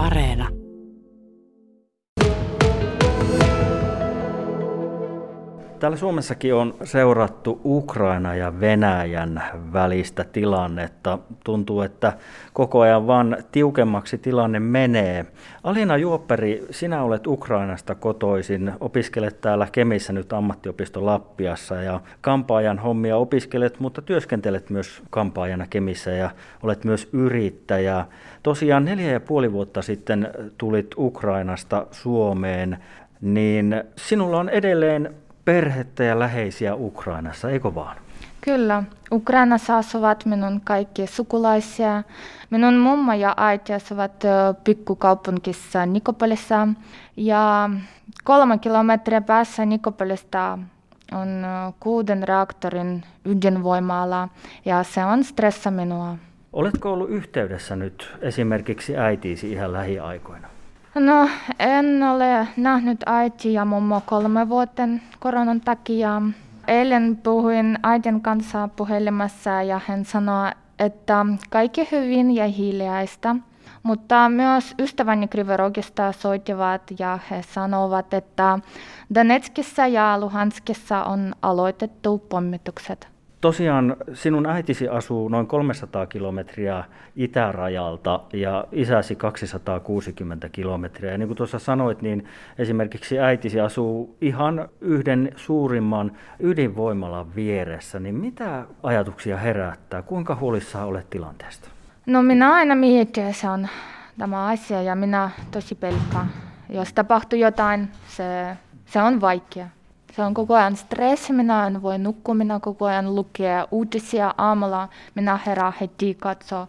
Areena. Täällä Suomessakin on seurattu Ukraina ja Venäjän välistä tilannetta. Tuntuu, että koko ajan vaan tiukemmaksi tilanne menee. Alina Juopperi, sinä olet Ukrainasta kotoisin, opiskelet täällä Kemissä nyt ammattiopisto Lappiassa ja kampaajan hommia opiskelet, mutta työskentelet myös kampaajana Kemissä ja olet myös yrittäjä. Tosiaan neljä ja puoli vuotta sitten tulit Ukrainasta Suomeen, niin sinulla on edelleen perhettä ja läheisiä Ukrainassa, eikö vaan? Kyllä. Ukrainassa asuvat minun kaikki sukulaisia. Minun mummo ja äiti asuvat pikkukaupunkissa Nikopolissa. Ja kolme kilometriä päässä Nikopolista on kuuden reaktorin ydinvoimala ja se on stressa minua. Oletko ollut yhteydessä nyt esimerkiksi äitiisi ihan lähiaikoina? No, en ole nähnyt äiti ja mummo kolme vuotten koronan takia. Eilen puhuin äidin kanssa puhelimessa ja hän sanoi, että kaikki hyvin ja hiljaista. Mutta myös ystäväni Kriverogista soittivat ja he sanovat, että Donetskissa ja Luhanskissa on aloitettu pommitukset. Tosiaan sinun äitisi asuu noin 300 kilometriä itärajalta ja isäsi 260 kilometriä. Ja niin kuin tuossa sanoit, niin esimerkiksi äitisi asuu ihan yhden suurimman ydinvoimalan vieressä. Niin mitä ajatuksia herättää? Kuinka huolissaan olet tilanteesta? No minä aina mietin, se on tämä asia ja minä tosi pelkään. Jos tapahtuu jotain, se, se on vaikea. Se on koko ajan stressi, minä en voi nukkua, minä koko ajan lukea uutisia aamulla, minä herää heti katsoa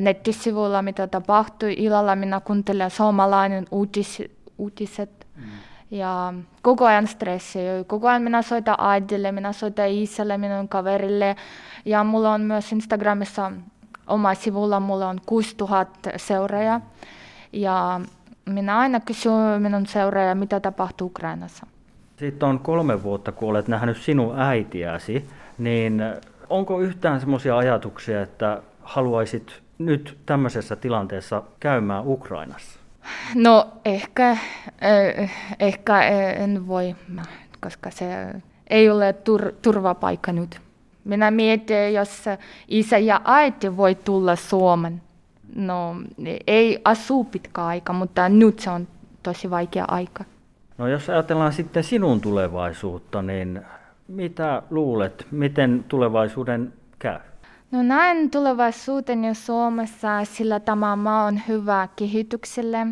nettisivuilla, mitä tapahtui. Illalla minä kuuntelen suomalainen uutis, uutiset. Mm. Ja koko ajan stressi. Koko ajan minä soitan äidille, minä soitan isälle, minun kaverille. Ja mulla on myös Instagramissa oma sivulla, mulla on 6000 seuraajaa. Ja minä aina kysyn minun seuraajaa, mitä tapahtuu Ukrainassa. Siitä on kolme vuotta, kun olet nähnyt sinun äitiäsi, niin onko yhtään semmoisia ajatuksia, että haluaisit nyt tämmöisessä tilanteessa käymään Ukrainassa? No ehkä, eh, ehkä en voi, koska se ei ole tur- turvapaikka nyt. Minä mietin, jos isä ja äiti voi tulla Suomen. No ei asu pitkä aika, mutta nyt se on tosi vaikea aika. No jos ajatellaan sitten sinun tulevaisuutta, niin mitä luulet, miten tulevaisuuden käy? No näen tulevaisuuden jo Suomessa, sillä tämä maa on hyvä kehitykselle.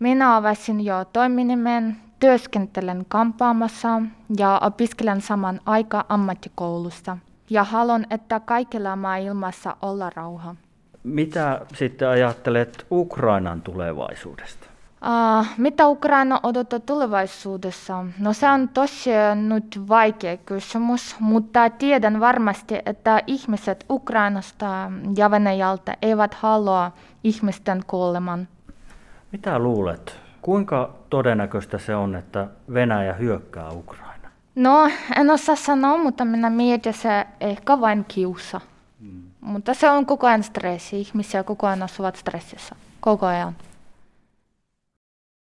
Minä avasin jo toiminimen, työskentelen kampaamassa ja opiskelen saman aika ammattikoulussa. Ja haluan, että kaikilla maailmassa olla rauha. Mitä sitten ajattelet Ukrainan tulevaisuudesta? Mitä Ukraina odottaa tulevaisuudessa? No se on tosiaan nyt vaikea kysymys, mutta tiedän varmasti, että ihmiset Ukrainasta ja Venäjältä eivät halua ihmisten kuoleman. Mitä luulet? Kuinka todennäköistä se on, että Venäjä hyökkää Ukraina? No, en osaa sanoa, mutta minä mietin se ehkä vain kiusa. Hmm. Mutta se on koko ajan stressi. Ihmisiä koko ajan asuvat stressissä. Koko ajan.